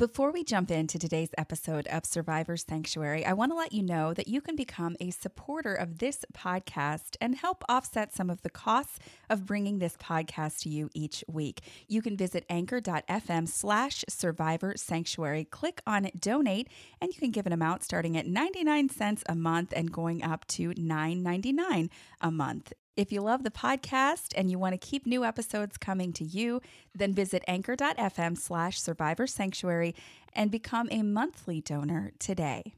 Before we jump into today's episode of Survivor Sanctuary, I want to let you know that you can become a supporter of this podcast and help offset some of the costs of bringing this podcast to you each week. You can visit anchor.fm slash survivor sanctuary, click on donate, and you can give an amount starting at 99 cents a month and going up to $9.99 a month. If you love the podcast and you want to keep new episodes coming to you, then visit anchor.fm slash survivor sanctuary and become a monthly donor today.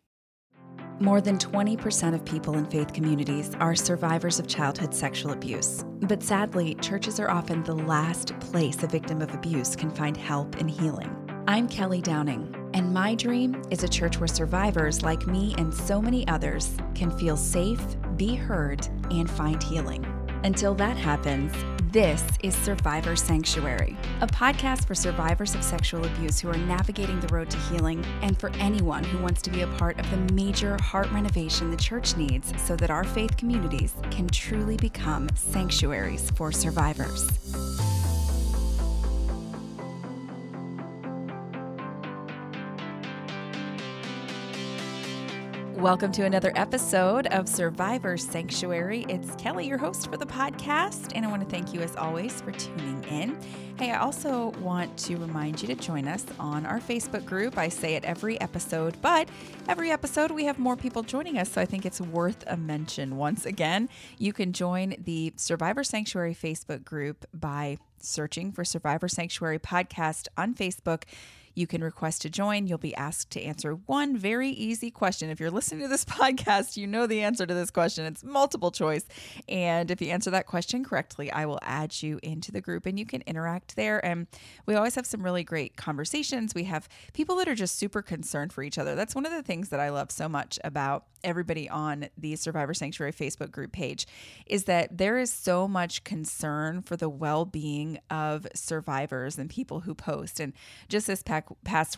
More than 20% of people in faith communities are survivors of childhood sexual abuse. But sadly, churches are often the last place a victim of abuse can find help and healing. I'm Kelly Downing, and my dream is a church where survivors like me and so many others can feel safe, be heard, and find healing. Until that happens, this is Survivor Sanctuary, a podcast for survivors of sexual abuse who are navigating the road to healing and for anyone who wants to be a part of the major heart renovation the church needs so that our faith communities can truly become sanctuaries for survivors. Welcome to another episode of Survivor Sanctuary. It's Kelly, your host for the podcast, and I want to thank you as always for tuning in. Hey, I also want to remind you to join us on our Facebook group. I say it every episode, but every episode we have more people joining us, so I think it's worth a mention. Once again, you can join the Survivor Sanctuary Facebook group by searching for Survivor Sanctuary Podcast on Facebook. You can request to join. You'll be asked to answer one very easy question. If you're listening to this podcast, you know the answer to this question. It's multiple choice. And if you answer that question correctly, I will add you into the group and you can interact there. And we always have some really great conversations. We have people that are just super concerned for each other. That's one of the things that I love so much about everybody on the Survivor Sanctuary Facebook group page is that there is so much concern for the well being of survivors and people who post. And just this past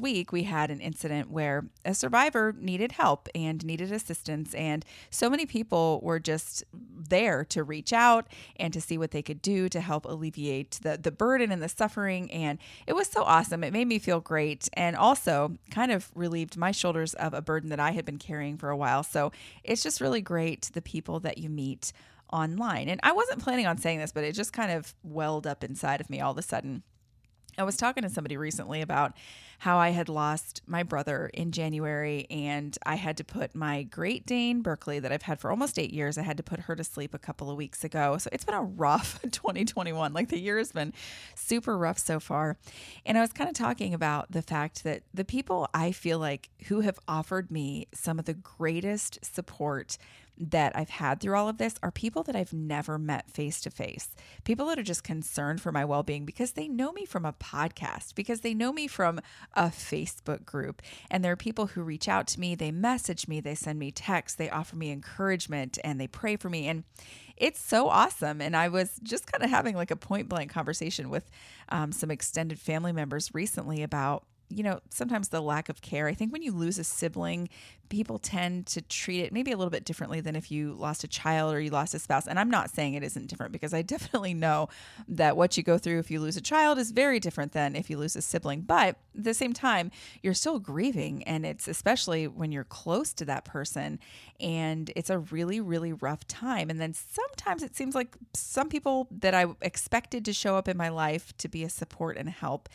week, we had an incident where a survivor needed help and needed assistance. And so many people were just there to reach out and to see what they could do to help alleviate the, the burden and the suffering. And it was so awesome. It made me feel great and also kind of relieved my shoulders of a burden that I had been carrying for a while. So it's just really great the people that you meet online. And I wasn't planning on saying this, but it just kind of welled up inside of me all of a sudden. I was talking to somebody recently about how I had lost my brother in January and I had to put my Great Dane Berkeley that I've had for almost eight years, I had to put her to sleep a couple of weeks ago. So it's been a rough 2021. Like the year has been super rough so far. And I was kind of talking about the fact that the people I feel like who have offered me some of the greatest support that I've had through all of this are people that I've never met face to face. People that are just concerned for my well being because they know me from a podcast, because they know me from a Facebook group. And there are people who reach out to me, they message me, they send me texts, they offer me encouragement, and they pray for me. And it's so awesome. And I was just kind of having like a point blank conversation with um, some extended family members recently about you know, sometimes the lack of care. I think when you lose a sibling, people tend to treat it maybe a little bit differently than if you lost a child or you lost a spouse. And I'm not saying it isn't different because I definitely know that what you go through if you lose a child is very different than if you lose a sibling. But at the same time, you're still grieving. And it's especially when you're close to that person and it's a really, really rough time. And then sometimes it seems like some people that I expected to show up in my life to be a support and help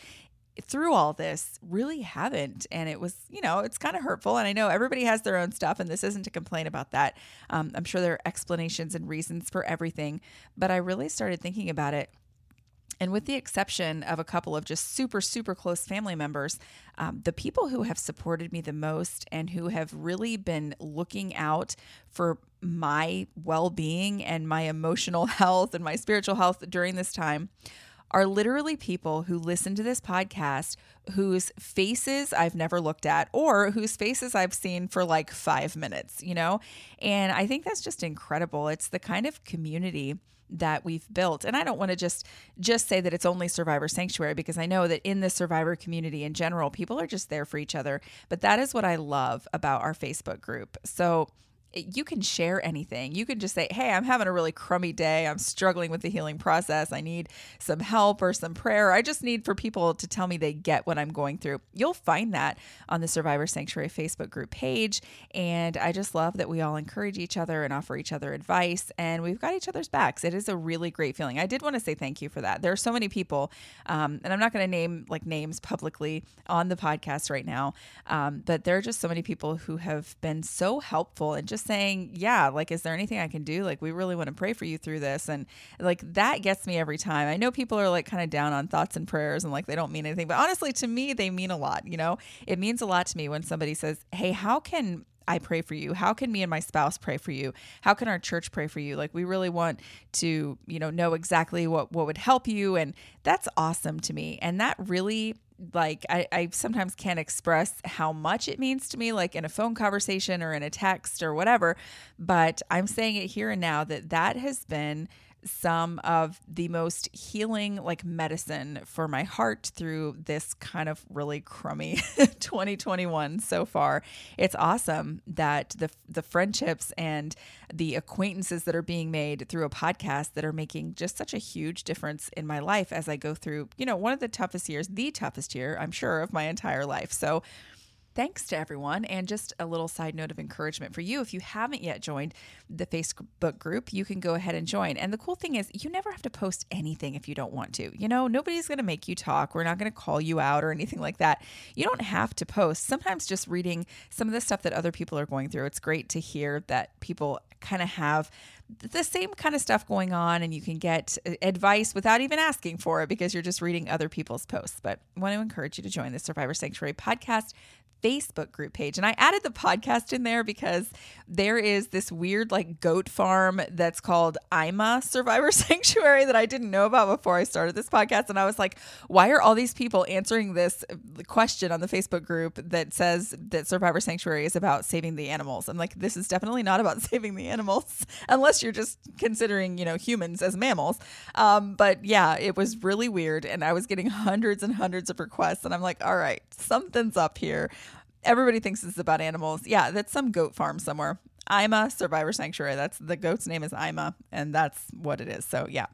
through all this really haven't. And it was, you know, it's kind of hurtful. And I know everybody has their own stuff, and this isn't to complain about that. Um, I'm sure there are explanations and reasons for everything, but I really started thinking about it. And with the exception of a couple of just super, super close family members, um, the people who have supported me the most and who have really been looking out for my well being and my emotional health and my spiritual health during this time are literally people who listen to this podcast whose faces I've never looked at or whose faces I've seen for like five minutes, you know? And I think that's just incredible. It's the kind of community that we've built and i don't want to just just say that it's only survivor sanctuary because i know that in the survivor community in general people are just there for each other but that is what i love about our facebook group so you can share anything. You can just say, Hey, I'm having a really crummy day. I'm struggling with the healing process. I need some help or some prayer. I just need for people to tell me they get what I'm going through. You'll find that on the Survivor Sanctuary Facebook group page. And I just love that we all encourage each other and offer each other advice and we've got each other's backs. It is a really great feeling. I did want to say thank you for that. There are so many people, um, and I'm not going to name like names publicly on the podcast right now, um, but there are just so many people who have been so helpful and just just saying, yeah, like, is there anything I can do? Like, we really want to pray for you through this. And like, that gets me every time. I know people are like kind of down on thoughts and prayers and like they don't mean anything, but honestly, to me, they mean a lot. You know, it means a lot to me when somebody says, hey, how can I pray for you? How can me and my spouse pray for you? How can our church pray for you? Like we really want to, you know, know exactly what what would help you and that's awesome to me. And that really like I, I sometimes can't express how much it means to me like in a phone conversation or in a text or whatever but i'm saying it here and now that that has been some of the most healing like medicine for my heart through this kind of really crummy 2021 so far. It's awesome that the the friendships and the acquaintances that are being made through a podcast that are making just such a huge difference in my life as I go through, you know, one of the toughest years, the toughest year, I'm sure, of my entire life. So Thanks to everyone. And just a little side note of encouragement for you if you haven't yet joined the Facebook group, you can go ahead and join. And the cool thing is, you never have to post anything if you don't want to. You know, nobody's going to make you talk. We're not going to call you out or anything like that. You don't have to post. Sometimes just reading some of the stuff that other people are going through, it's great to hear that people kind of have the same kind of stuff going on and you can get advice without even asking for it because you're just reading other people's posts. But I want to encourage you to join the Survivor Sanctuary podcast Facebook group page. And I added the podcast in there because there is this weird like goat farm that's called Ima Survivor Sanctuary that I didn't know about before I started this podcast. And I was like, why are all these people answering this question on the Facebook group that says that Survivor Sanctuary is about saving the animals? I'm like, this is definitely not about saving the animals unless you're just considering, you know, humans as mammals. Um, but yeah, it was really weird. And I was getting hundreds and hundreds of requests. And I'm like, all right, something's up here everybody thinks is about animals. Yeah, that's some goat farm somewhere. Ima Survivor Sanctuary. That's the goat's name is Ima, and that's what it is. So yeah.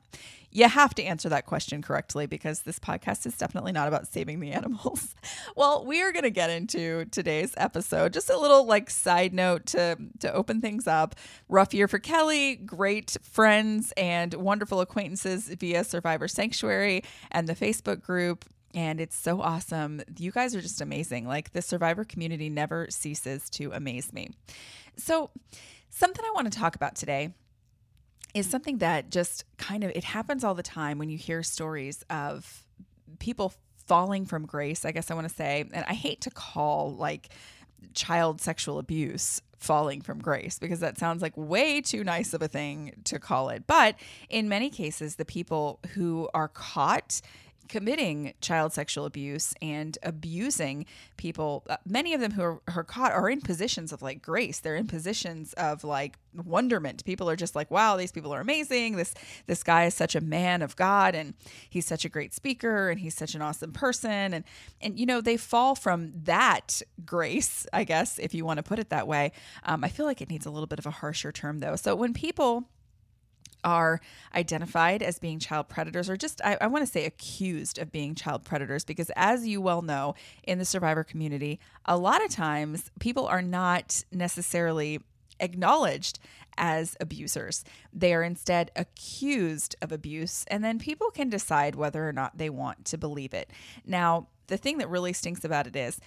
You have to answer that question correctly because this podcast is definitely not about saving the animals. well, we are going to get into today's episode. Just a little like side note to to open things up. Rough year for Kelly, great friends and wonderful acquaintances via Survivor Sanctuary and the Facebook group and it's so awesome. You guys are just amazing. Like the survivor community never ceases to amaze me. So, something I want to talk about today is something that just kind of it happens all the time when you hear stories of people falling from grace, I guess I want to say. And I hate to call like child sexual abuse falling from grace because that sounds like way too nice of a thing to call it. But in many cases, the people who are caught committing child sexual abuse and abusing people uh, many of them who are, who are, caught are in positions of like grace. They're in positions of like wonderment. People are just like wow these people are amazing. This this guy is such a man of god and he's such a great speaker and he's such an awesome person. And and you know they fall from that grace i guess if you want to put it that way. Um, i feel like it needs a little bit of a harsher term though. So when people are identified as being child predators or just, I, I want to say, accused of being child predators because, as you well know, in the survivor community, a lot of times people are not necessarily acknowledged as abusers. They are instead accused of abuse, and then people can decide whether or not they want to believe it. Now, the thing that really stinks about it is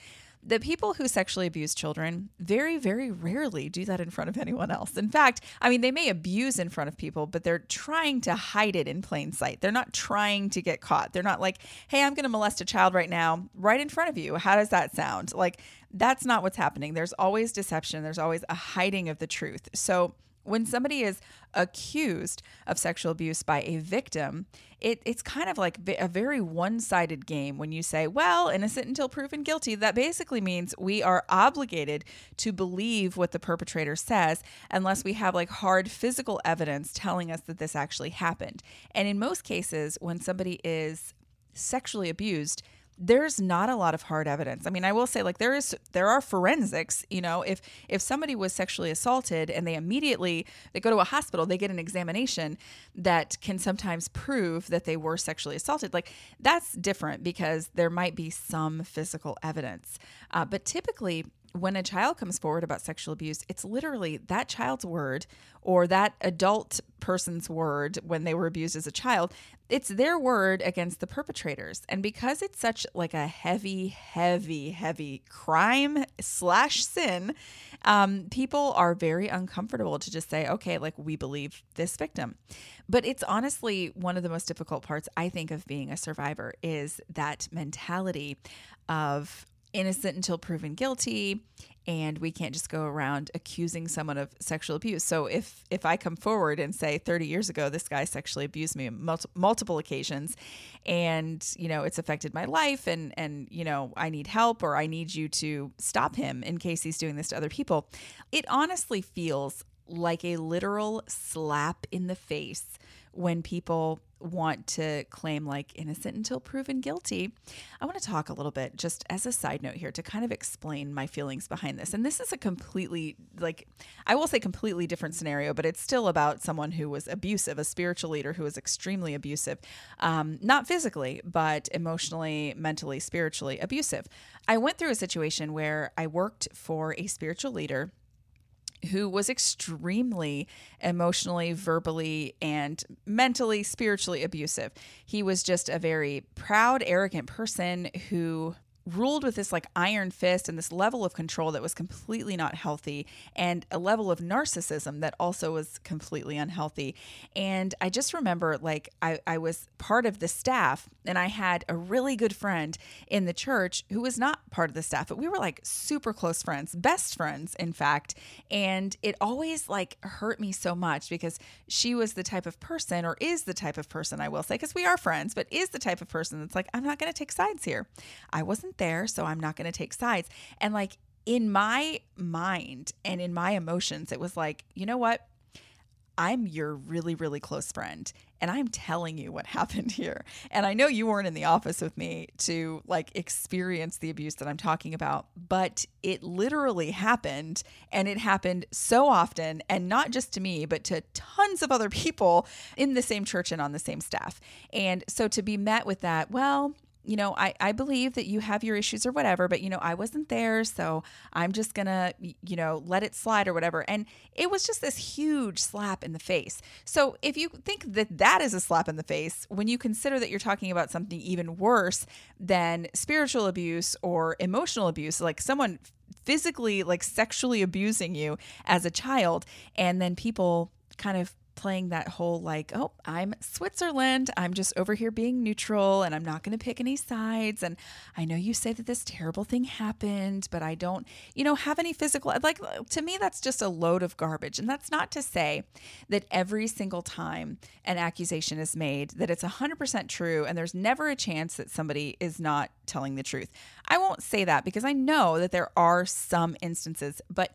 the people who sexually abuse children very, very rarely do that in front of anyone else. In fact, I mean, they may abuse in front of people, but they're trying to hide it in plain sight. They're not trying to get caught. They're not like, hey, I'm going to molest a child right now, right in front of you. How does that sound? Like, that's not what's happening. There's always deception, there's always a hiding of the truth. So, when somebody is accused of sexual abuse by a victim, it, it's kind of like a very one sided game when you say, well, innocent until proven guilty. That basically means we are obligated to believe what the perpetrator says unless we have like hard physical evidence telling us that this actually happened. And in most cases, when somebody is sexually abused, there's not a lot of hard evidence. I mean, I will say like there is there are forensics, you know, if if somebody was sexually assaulted and they immediately they go to a hospital, they get an examination that can sometimes prove that they were sexually assaulted. Like that's different because there might be some physical evidence. Uh, but typically when a child comes forward about sexual abuse, it's literally that child's word or that adult person's word when they were abused as a child. It's their word against the perpetrators. And because it's such like a heavy, heavy, heavy crime slash sin, um, people are very uncomfortable to just say, okay, like we believe this victim. But it's honestly one of the most difficult parts, I think, of being a survivor is that mentality of innocent until proven guilty and we can't just go around accusing someone of sexual abuse. So if if I come forward and say 30 years ago this guy sexually abused me on multi- multiple occasions and you know it's affected my life and and you know I need help or I need you to stop him in case he's doing this to other people. It honestly feels like a literal slap in the face when people want to claim like innocent until proven guilty. I want to talk a little bit just as a side note here to kind of explain my feelings behind this. And this is a completely like I will say completely different scenario, but it's still about someone who was abusive, a spiritual leader who was extremely abusive, um, not physically, but emotionally, mentally, spiritually abusive. I went through a situation where I worked for a spiritual leader who was extremely emotionally, verbally, and mentally, spiritually abusive. He was just a very proud, arrogant person who ruled with this like iron fist and this level of control that was completely not healthy and a level of narcissism that also was completely unhealthy. And i just remember like i, I was part of the staff and i had a really good friend in the church who was not part of the staff but we were like super close friends best friends in fact. And it always like hurt me so much because she was the type of person or is the type of person i will say because we are friends but is the type of person that's like i'm not going to take sides here. I wasn't there, so I'm not going to take sides. And like in my mind and in my emotions, it was like, you know what? I'm your really, really close friend, and I'm telling you what happened here. And I know you weren't in the office with me to like experience the abuse that I'm talking about, but it literally happened, and it happened so often, and not just to me, but to tons of other people in the same church and on the same staff. And so to be met with that, well, you know, I, I believe that you have your issues or whatever, but, you know, I wasn't there. So I'm just going to, you know, let it slide or whatever. And it was just this huge slap in the face. So if you think that that is a slap in the face, when you consider that you're talking about something even worse than spiritual abuse or emotional abuse, like someone physically, like sexually abusing you as a child, and then people kind of playing that whole like, oh, I'm Switzerland. I'm just over here being neutral and I'm not going to pick any sides. And I know you say that this terrible thing happened, but I don't, you know, have any physical. Like, to me, that's just a load of garbage. And that's not to say that every single time an accusation is made, that it's 100% true and there's never a chance that somebody is not telling the truth. I won't say that because I know that there are some instances, but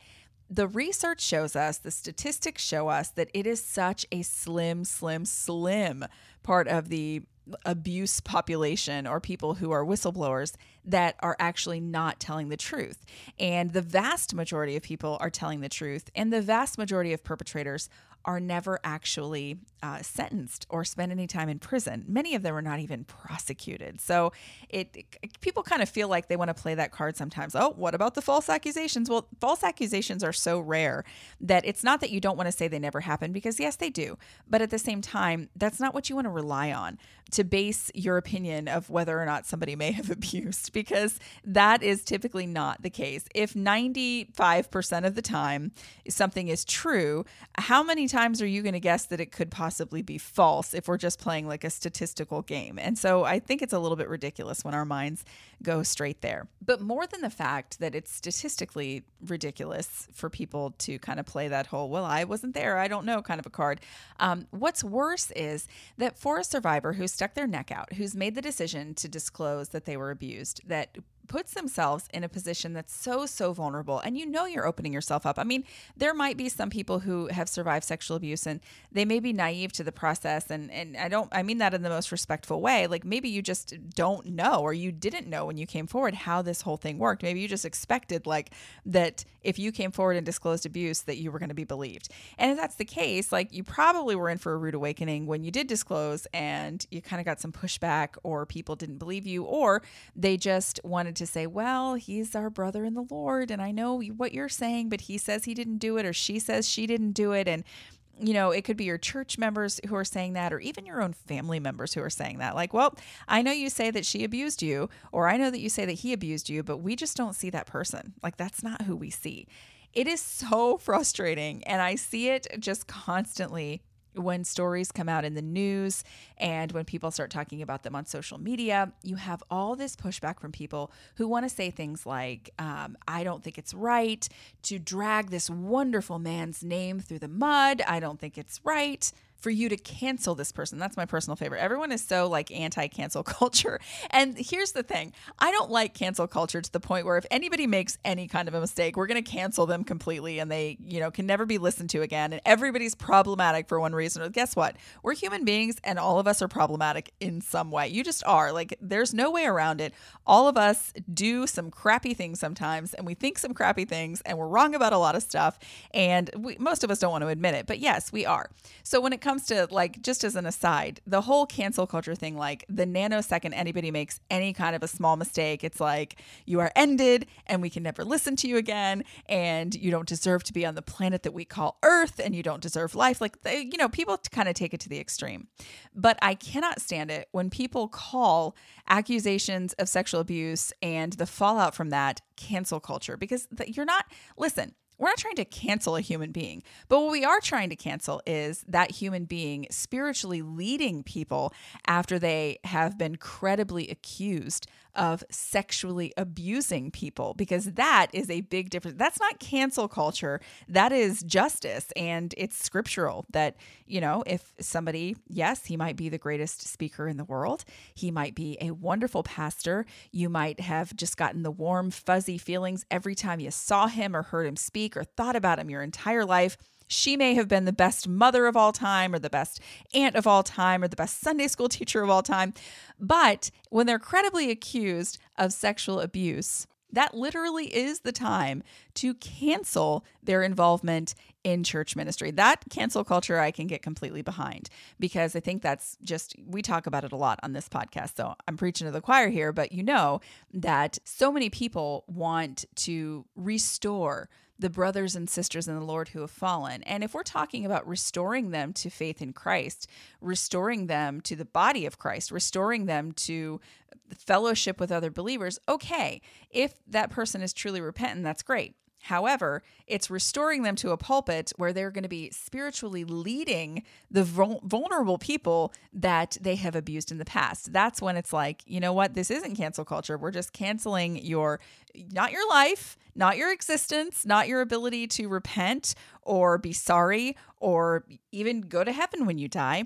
the research shows us, the statistics show us that it is such a slim, slim, slim part of the abuse population or people who are whistleblowers that are actually not telling the truth. And the vast majority of people are telling the truth, and the vast majority of perpetrators are never actually uh, sentenced or spend any time in prison. Many of them are not even prosecuted. So it, it people kind of feel like they want to play that card sometimes. Oh, what about the false accusations? Well, false accusations are so rare that it's not that you don't want to say they never happened because yes, they do. But at the same time, that's not what you want to rely on to base your opinion of whether or not somebody may have abused because that is typically not the case. If 95% of the time something is true, how many times are you going to guess that it could possibly be false if we're just playing like a statistical game? And so I think it's a little bit ridiculous when our minds go straight there. But more than the fact that it's statistically ridiculous for people to kind of play that whole, well, I wasn't there, I don't know kind of a card. Um, what's worse is that for a survivor who's stuck their neck out, who's made the decision to disclose that they were abused, that puts themselves in a position that's so, so vulnerable. And you know you're opening yourself up. I mean, there might be some people who have survived sexual abuse and they may be naive to the process. And, and I don't, I mean that in the most respectful way. Like maybe you just don't know or you didn't know when you came forward how this whole thing worked. Maybe you just expected like that if you came forward and disclosed abuse, that you were going to be believed. And if that's the case, like you probably were in for a rude awakening when you did disclose and you kind of got some pushback or people didn't believe you or they just wanted to say, well, he's our brother in the Lord. And I know what you're saying, but he says he didn't do it or she says she didn't do it. And you know, it could be your church members who are saying that, or even your own family members who are saying that. Like, well, I know you say that she abused you, or I know that you say that he abused you, but we just don't see that person. Like, that's not who we see. It is so frustrating. And I see it just constantly when stories come out in the news and when people start talking about them on social media, you have all this pushback from people who want to say things like, um, I don't think it's right to drag this wonderful man's name through the mud. I don't think it's right for you to cancel this person. That's my personal favorite. Everyone is so like anti cancel culture. And here's the thing I don't like cancel culture to the point where if anybody makes any kind of a mistake, we're going to cancel them completely and they, you know, can never be listened to again. And everybody's problematic for one reason. Or guess what? We're human beings and all of us are problematic in some way. You just are. Like, there's no way around it. All of us do some crappy things sometimes and we think some crappy things and we're wrong about a lot of stuff. And we, most of us don't want to admit it. But yes, we are. So when it comes comes to like just as an aside, the whole cancel culture thing, like the nanosecond anybody makes any kind of a small mistake, it's like you are ended and we can never listen to you again and you don't deserve to be on the planet that we call Earth and you don't deserve life. Like they, you know, people kind of take it to the extreme. But I cannot stand it when people call accusations of sexual abuse and the fallout from that cancel culture because you're not listen we're not trying to cancel a human being, but what we are trying to cancel is that human being spiritually leading people after they have been credibly accused of sexually abusing people because that is a big difference. That's not cancel culture. That is justice and it's scriptural that, you know, if somebody, yes, he might be the greatest speaker in the world, he might be a wonderful pastor, you might have just gotten the warm fuzzy feelings every time you saw him or heard him speak or thought about him your entire life. She may have been the best mother of all time, or the best aunt of all time, or the best Sunday school teacher of all time. But when they're credibly accused of sexual abuse, that literally is the time to cancel their involvement in church ministry. That cancel culture I can get completely behind because I think that's just, we talk about it a lot on this podcast. So I'm preaching to the choir here, but you know that so many people want to restore the brothers and sisters in the Lord who have fallen. And if we're talking about restoring them to faith in Christ, restoring them to the body of Christ, restoring them to fellowship with other believers, okay. If that person is truly repentant, that's great. However, it's restoring them to a pulpit where they're going to be spiritually leading the vulnerable people that they have abused in the past. That's when it's like, you know what? This isn't cancel culture. We're just canceling your, not your life, not your existence, not your ability to repent or be sorry or even go to heaven when you die.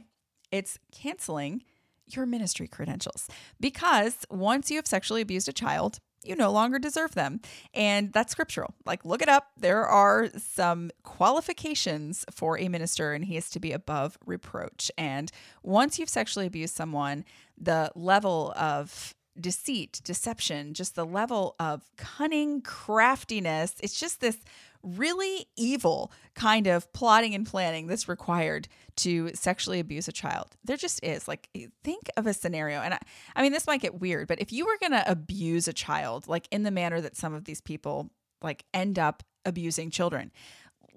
It's canceling your ministry credentials because once you have sexually abused a child, you no longer deserve them. And that's scriptural. Like, look it up. There are some qualifications for a minister, and he is to be above reproach. And once you've sexually abused someone, the level of deceit, deception, just the level of cunning craftiness, it's just this really evil kind of plotting and planning that's required to sexually abuse a child. There just is. Like, eh, think of a scenario. And I, I mean, this might get weird, but if you were going to abuse a child, like in the manner that some of these people like end up abusing children,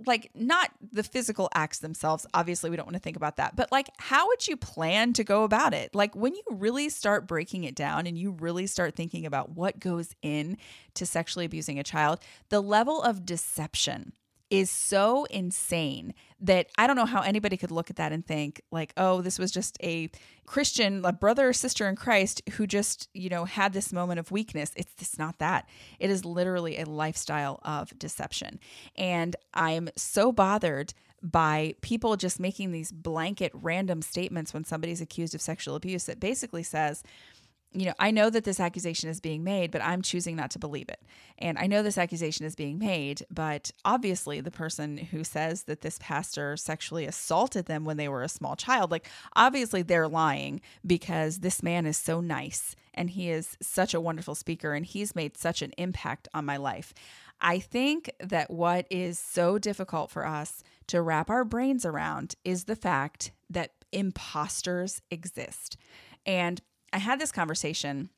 like not the physical acts themselves obviously we don't want to think about that but like how would you plan to go about it? Like when you really start breaking it down and you really start thinking about what goes in to sexually abusing a child the level of deception is so insane that I don't know how anybody could look at that and think like, oh, this was just a Christian, a brother or sister in Christ who just, you know, had this moment of weakness. It's it's not that. It is literally a lifestyle of deception. And I'm so bothered by people just making these blanket random statements when somebody's accused of sexual abuse that basically says, you know, I know that this accusation is being made, but I'm choosing not to believe it. And I know this accusation is being made, but obviously, the person who says that this pastor sexually assaulted them when they were a small child, like, obviously, they're lying because this man is so nice and he is such a wonderful speaker and he's made such an impact on my life. I think that what is so difficult for us to wrap our brains around is the fact that imposters exist. And I had this conversation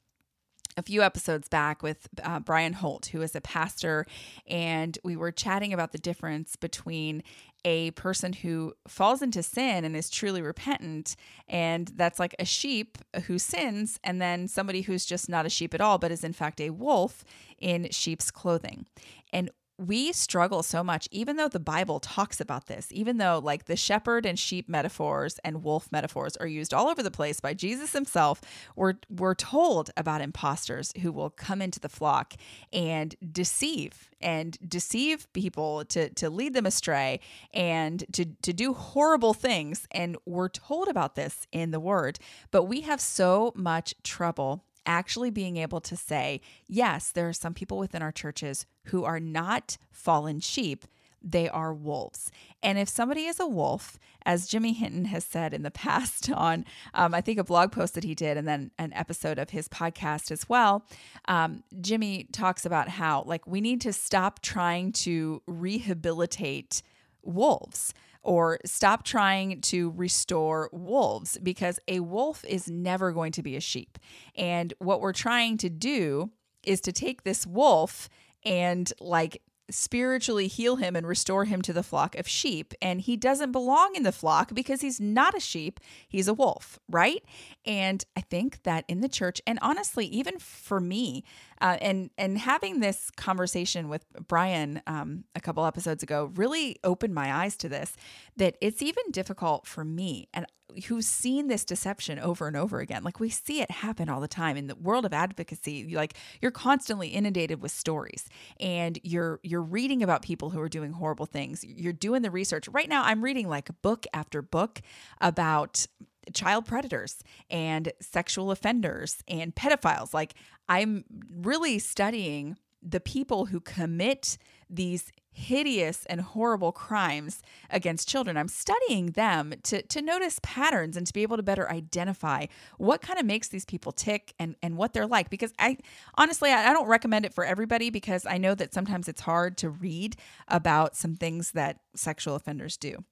a few episodes back with uh, Brian Holt, who is a pastor, and we were chatting about the difference between a person who falls into sin and is truly repentant, and that's like a sheep who sins, and then somebody who's just not a sheep at all, but is in fact a wolf in sheep's clothing. And we struggle so much, even though the Bible talks about this, even though like the shepherd and sheep metaphors and wolf metaphors are used all over the place by Jesus himself, we're, we're told about imposters who will come into the flock and deceive and deceive people to, to lead them astray and to, to do horrible things. And we're told about this in the word, but we have so much trouble actually being able to say, yes, there are some people within our churches who are not fallen sheep. They are wolves. And if somebody is a wolf, as Jimmy Hinton has said in the past on, um, I think, a blog post that he did and then an episode of his podcast as well, um, Jimmy talks about how, like, we need to stop trying to rehabilitate wolves or stop trying to restore wolves because a wolf is never going to be a sheep. And what we're trying to do is to take this wolf and like spiritually heal him and restore him to the flock of sheep. And he doesn't belong in the flock because he's not a sheep, he's a wolf, right? And I think that in the church, and honestly, even for me, uh, and and having this conversation with Brian um, a couple episodes ago really opened my eyes to this. That it's even difficult for me, and who's seen this deception over and over again. Like we see it happen all the time in the world of advocacy. Like you're constantly inundated with stories, and you're you're reading about people who are doing horrible things. You're doing the research. Right now, I'm reading like book after book about child predators and sexual offenders and pedophiles. Like, I'm really studying the people who commit these hideous and horrible crimes against children. I'm studying them to, to notice patterns and to be able to better identify what kind of makes these people tick and, and what they're like. Because I honestly, I, I don't recommend it for everybody because I know that sometimes it's hard to read about some things that sexual offenders do.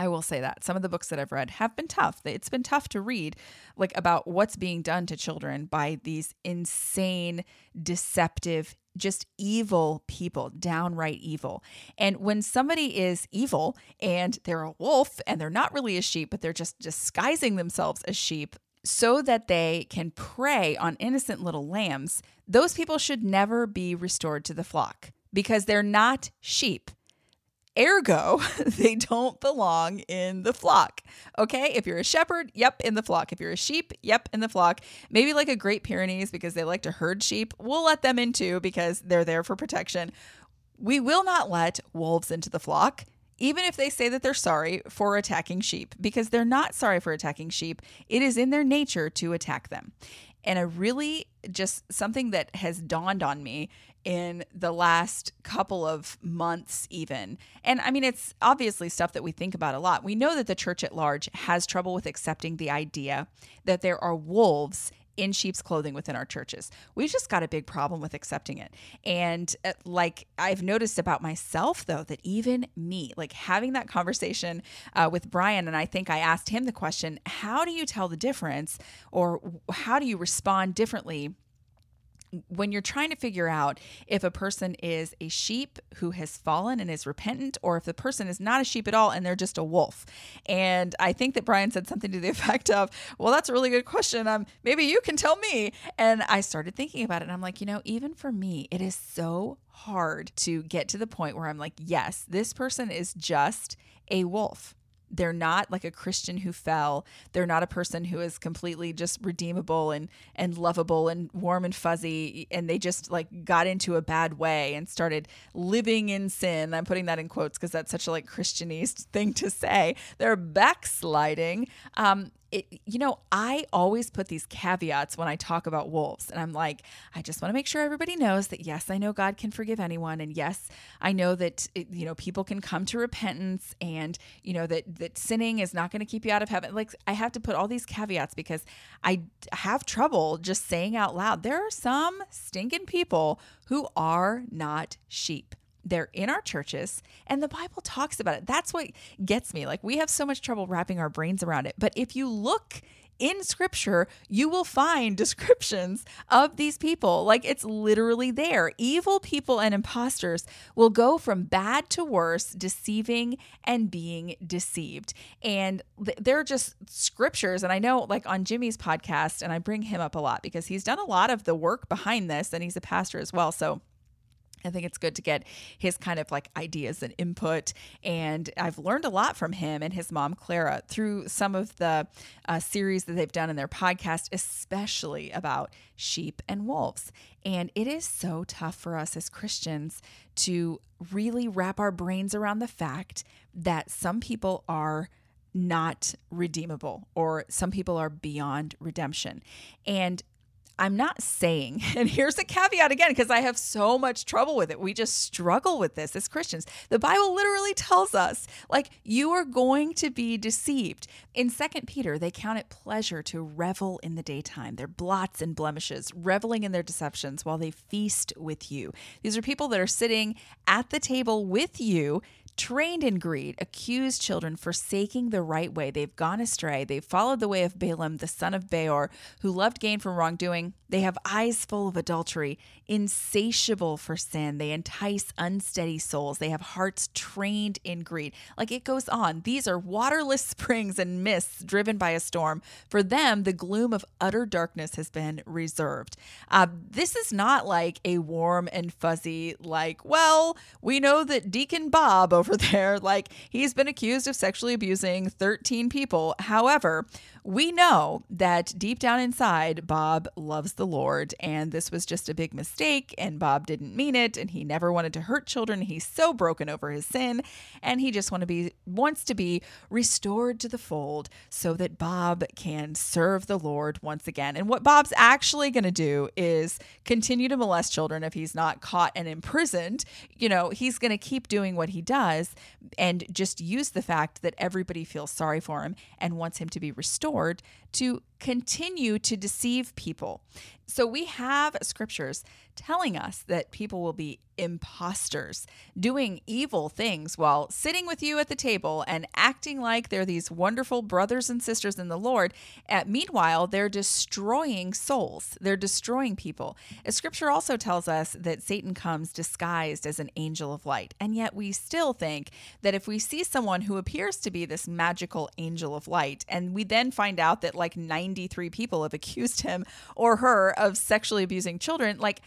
I will say that some of the books that I've read have been tough. It's been tough to read, like about what's being done to children by these insane, deceptive, just evil people, downright evil. And when somebody is evil and they're a wolf and they're not really a sheep, but they're just disguising themselves as sheep, so that they can prey on innocent little lambs, those people should never be restored to the flock because they're not sheep. Ergo, they don't belong in the flock. Okay. If you're a shepherd, yep, in the flock. If you're a sheep, yep, in the flock. Maybe like a Great Pyrenees because they like to herd sheep. We'll let them in too because they're there for protection. We will not let wolves into the flock even if they say that they're sorry for attacking sheep, because they're not sorry for attacking sheep. It is in their nature to attack them. And a really just something that has dawned on me in the last couple of months, even. And I mean, it's obviously stuff that we think about a lot. We know that the church at large has trouble with accepting the idea that there are wolves in sheep's clothing within our churches. We've just got a big problem with accepting it. And uh, like I've noticed about myself, though, that even me, like having that conversation uh, with Brian, and I think I asked him the question how do you tell the difference or how do you respond differently? When you're trying to figure out if a person is a sheep who has fallen and is repentant, or if the person is not a sheep at all and they're just a wolf. And I think that Brian said something to the effect of, Well, that's a really good question. Um, maybe you can tell me. And I started thinking about it. And I'm like, you know, even for me, it is so hard to get to the point where I'm like, yes, this person is just a wolf. They're not like a Christian who fell. They're not a person who is completely just redeemable and and lovable and warm and fuzzy and they just like got into a bad way and started living in sin. I'm putting that in quotes because that's such a like Christianese thing to say. They're backsliding. Um, it, you know, I always put these caveats when I talk about wolves. And I'm like, I just want to make sure everybody knows that, yes, I know God can forgive anyone. And yes, I know that, it, you know, people can come to repentance and, you know, that, that sinning is not going to keep you out of heaven. Like, I have to put all these caveats because I have trouble just saying out loud, there are some stinking people who are not sheep. They're in our churches, and the Bible talks about it. That's what gets me. Like, we have so much trouble wrapping our brains around it. But if you look in scripture, you will find descriptions of these people. Like it's literally there. Evil people and imposters will go from bad to worse, deceiving and being deceived. And they're just scriptures. And I know, like on Jimmy's podcast, and I bring him up a lot because he's done a lot of the work behind this and he's a pastor as well. So I think it's good to get his kind of like ideas and input. And I've learned a lot from him and his mom, Clara, through some of the uh, series that they've done in their podcast, especially about sheep and wolves. And it is so tough for us as Christians to really wrap our brains around the fact that some people are not redeemable or some people are beyond redemption. And I'm not saying, and here's a caveat again, because I have so much trouble with it. We just struggle with this as Christians. The Bible literally tells us, like, you are going to be deceived. In Second Peter, they count it pleasure to revel in the daytime, their blots and blemishes, reveling in their deceptions while they feast with you. These are people that are sitting at the table with you trained in greed, accuse children forsaking the right way. They've gone astray. They've followed the way of Balaam, the son of Beor, who loved gain from wrongdoing. They have eyes full of adultery, insatiable for sin. They entice unsteady souls. They have hearts trained in greed. Like it goes on. These are waterless springs and mists driven by a storm. For them, the gloom of utter darkness has been reserved. Uh, this is not like a warm and fuzzy, like, well, we know that Deacon Bob over over there. Like he's been accused of sexually abusing 13 people. However, we know that deep down inside, Bob loves the Lord, and this was just a big mistake, and Bob didn't mean it, and he never wanted to hurt children. He's so broken over his sin, and he just want to be wants to be restored to the fold so that Bob can serve the Lord once again. And what Bob's actually going to do is continue to molest children if he's not caught and imprisoned. You know, he's going to keep doing what he does and just use the fact that everybody feels sorry for him and wants him to be restored to continue to deceive people. So we have scriptures telling us that people will be imposters, doing evil things while sitting with you at the table and acting like they're these wonderful brothers and sisters in the Lord. Meanwhile, they're destroying souls, they're destroying people. As scripture also tells us that Satan comes disguised as an angel of light. And yet we still think that if we see someone who appears to be this magical angel of light, and we then find out that like 93 people have accused him or her of sexually abusing children, like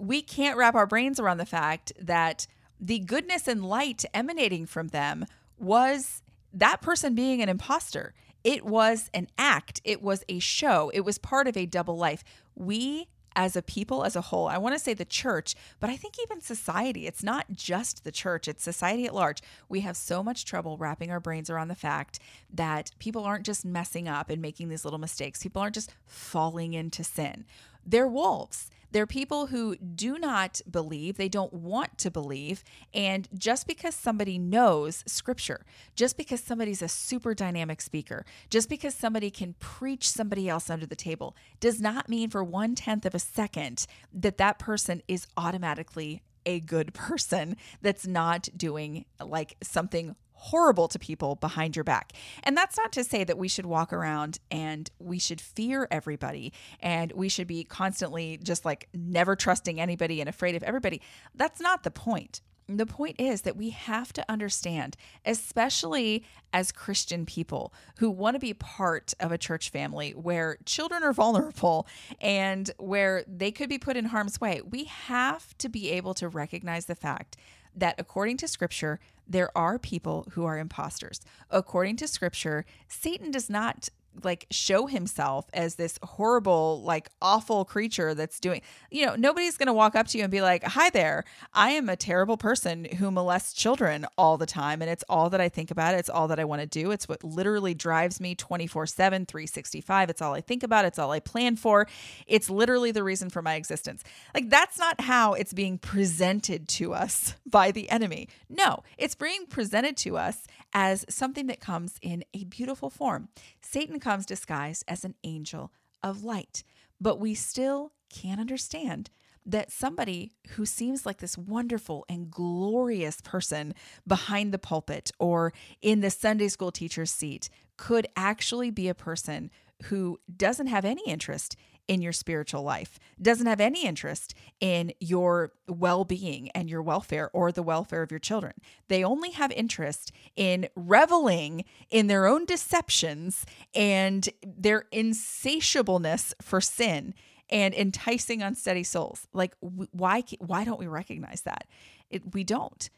we can't wrap our brains around the fact that the goodness and light emanating from them was that person being an imposter. It was an act, it was a show, it was part of a double life. We as a people as a whole, I want to say the church, but I think even society, it's not just the church, it's society at large. We have so much trouble wrapping our brains around the fact that people aren't just messing up and making these little mistakes, people aren't just falling into sin. They're wolves. They're people who do not believe, they don't want to believe. And just because somebody knows scripture, just because somebody's a super dynamic speaker, just because somebody can preach somebody else under the table, does not mean for one tenth of a second that that person is automatically a good person that's not doing like something horrible to people behind your back. And that's not to say that we should walk around and we should fear everybody and we should be constantly just like never trusting anybody and afraid of everybody. That's not the point. The point is that we have to understand, especially as Christian people who want to be part of a church family where children are vulnerable and where they could be put in harm's way, we have to be able to recognize the fact that according to scripture, there are people who are imposters. According to scripture, Satan does not like show himself as this horrible like awful creature that's doing you know nobody's going to walk up to you and be like hi there. I am a terrible person who molests children all the time and it's all that i think about it's all that i want to do it's what literally drives me 24/7 365 it's all i think about it's all i plan for it's literally the reason for my existence. Like that's not how it's being presented to us by the enemy. No it's being presented to us as something that comes in a beautiful form. Satan comes disguised as an angel of light, but we still can't understand that somebody who seems like this wonderful and glorious person behind the pulpit or in the Sunday school teacher's seat could actually be a person who doesn't have any interest in your spiritual life, doesn't have any interest in your well being and your welfare or the welfare of your children. They only have interest in reveling in their own deceptions and their insatiableness for sin and enticing unsteady souls. Like, why, why don't we recognize that? It, we don't.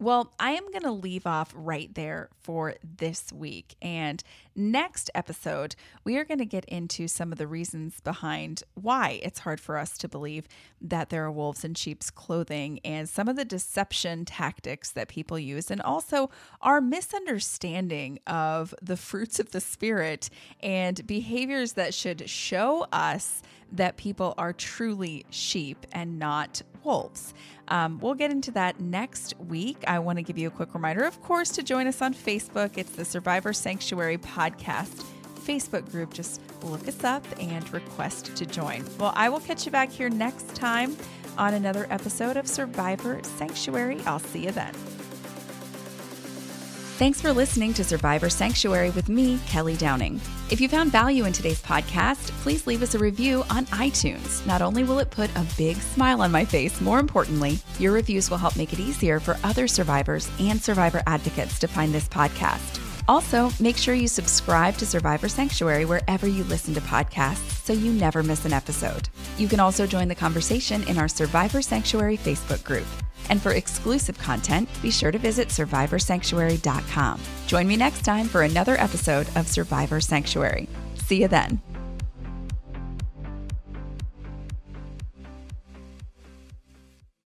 Well, I am going to leave off right there for this week. And next episode, we are going to get into some of the reasons behind why it's hard for us to believe that there are wolves in sheep's clothing and some of the deception tactics that people use, and also our misunderstanding of the fruits of the Spirit and behaviors that should show us that people are truly sheep and not wolves. Um, we'll get into that next week. I want to give you a quick reminder, of course, to join us on Facebook. It's the Survivor Sanctuary Podcast Facebook group. Just look us up and request to join. Well, I will catch you back here next time on another episode of Survivor Sanctuary. I'll see you then. Thanks for listening to Survivor Sanctuary with me, Kelly Downing. If you found value in today's podcast, please leave us a review on iTunes. Not only will it put a big smile on my face, more importantly, your reviews will help make it easier for other survivors and survivor advocates to find this podcast. Also, make sure you subscribe to Survivor Sanctuary wherever you listen to podcasts so you never miss an episode. You can also join the conversation in our Survivor Sanctuary Facebook group. And for exclusive content, be sure to visit survivorsanctuary.com. Join me next time for another episode of Survivor Sanctuary. See you then.